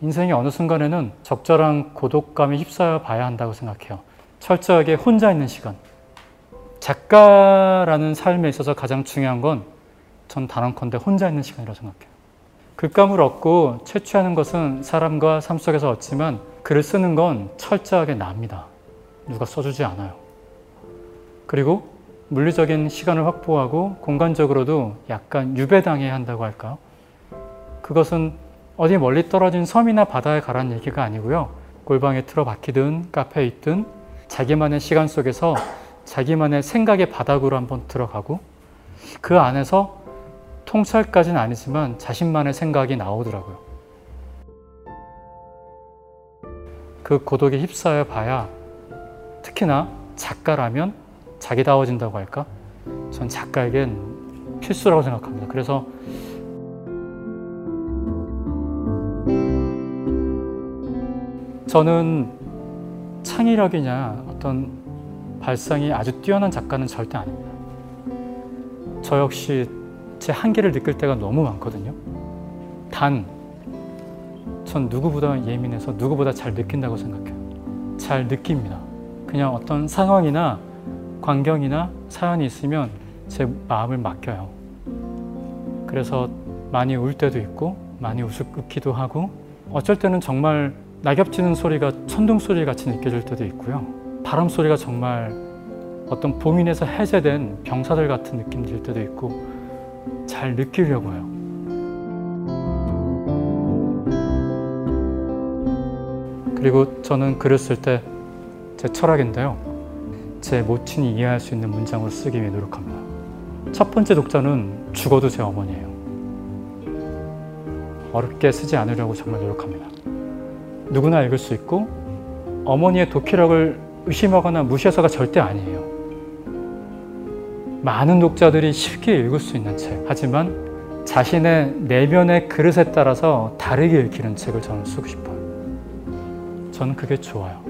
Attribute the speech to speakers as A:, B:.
A: 인생의 어느 순간에는 적절한 고독감에 휩싸여 봐야 한다고 생각해요. 철저하게 혼자 있는 시간. 작가라는 삶에 있어서 가장 중요한 건 전 단언컨대 혼자 있는 시간이라고 생각해요. 글감을 얻고 채취하는 것은 사람과 삶 속에서 얻지만 글을 쓰는 건 철저하게 납니다. 누가 써주지 않아요. 그리고 물리적인 시간을 확보하고 공간적으로도 약간 유배당해야 한다고 할까요? 그것은 어디 멀리 떨어진 섬이나 바다에 가라는 얘기가 아니고요. 골방에 틀어박히든 카페에 있든 자기만의 시간 속에서 자기만의 생각의 바닥으로 한번 들어가고 그 안에서 통찰까지는 아니지만 자신만의 생각이 나오더라고요. 그 고독에 휩싸여 봐야 특히나 작가라면 자기다워진다고 할까? 전 작가에겐 필수라고 생각합니다. 그래서 저는 창의력이냐 어떤 발상이 아주 뛰어난 작가는 절대 아닙니다. 저 역시 제 한계를 느낄 때가 너무 많거든요. 단, 전 누구보다 예민해서 누구보다 잘 느낀다고 생각해요. 잘 느낍니다. 그냥 어떤 상황이나 광경이나 사연이 있으면 제 마음을 맡겨요. 그래서 많이 울 때도 있고, 많이 우습기도 하고, 어쩔 때는 정말 낙엽 치는 소리가 천둥 소리 같이 느껴질 때도 있고요. 바람 소리가 정말 어떤 봉인에서 해제된 병사들 같은 느낌 들 때도 있고, 잘 느끼려고 해요. 그리고 저는 글을 쓸 때 제 철학인데요. 제 모친이 이해할 수 있는 문장으로 쓰기 위해 노력합니다. 첫 번째 독자는 죽어도 제 어머니예요. 어렵게 쓰지 않으려고 정말 노력합니다. 누구나 읽을 수 있고 어머니의 독해력을 의심하거나 무시해서가 절대 아니에요. 많은 독자들이 쉽게 읽을 수 있는 책. 하지만 자신의 내면의 그릇에 따라서 다르게 읽히는 책을 저는 쓰고 싶어요. 저는 그게 좋아요.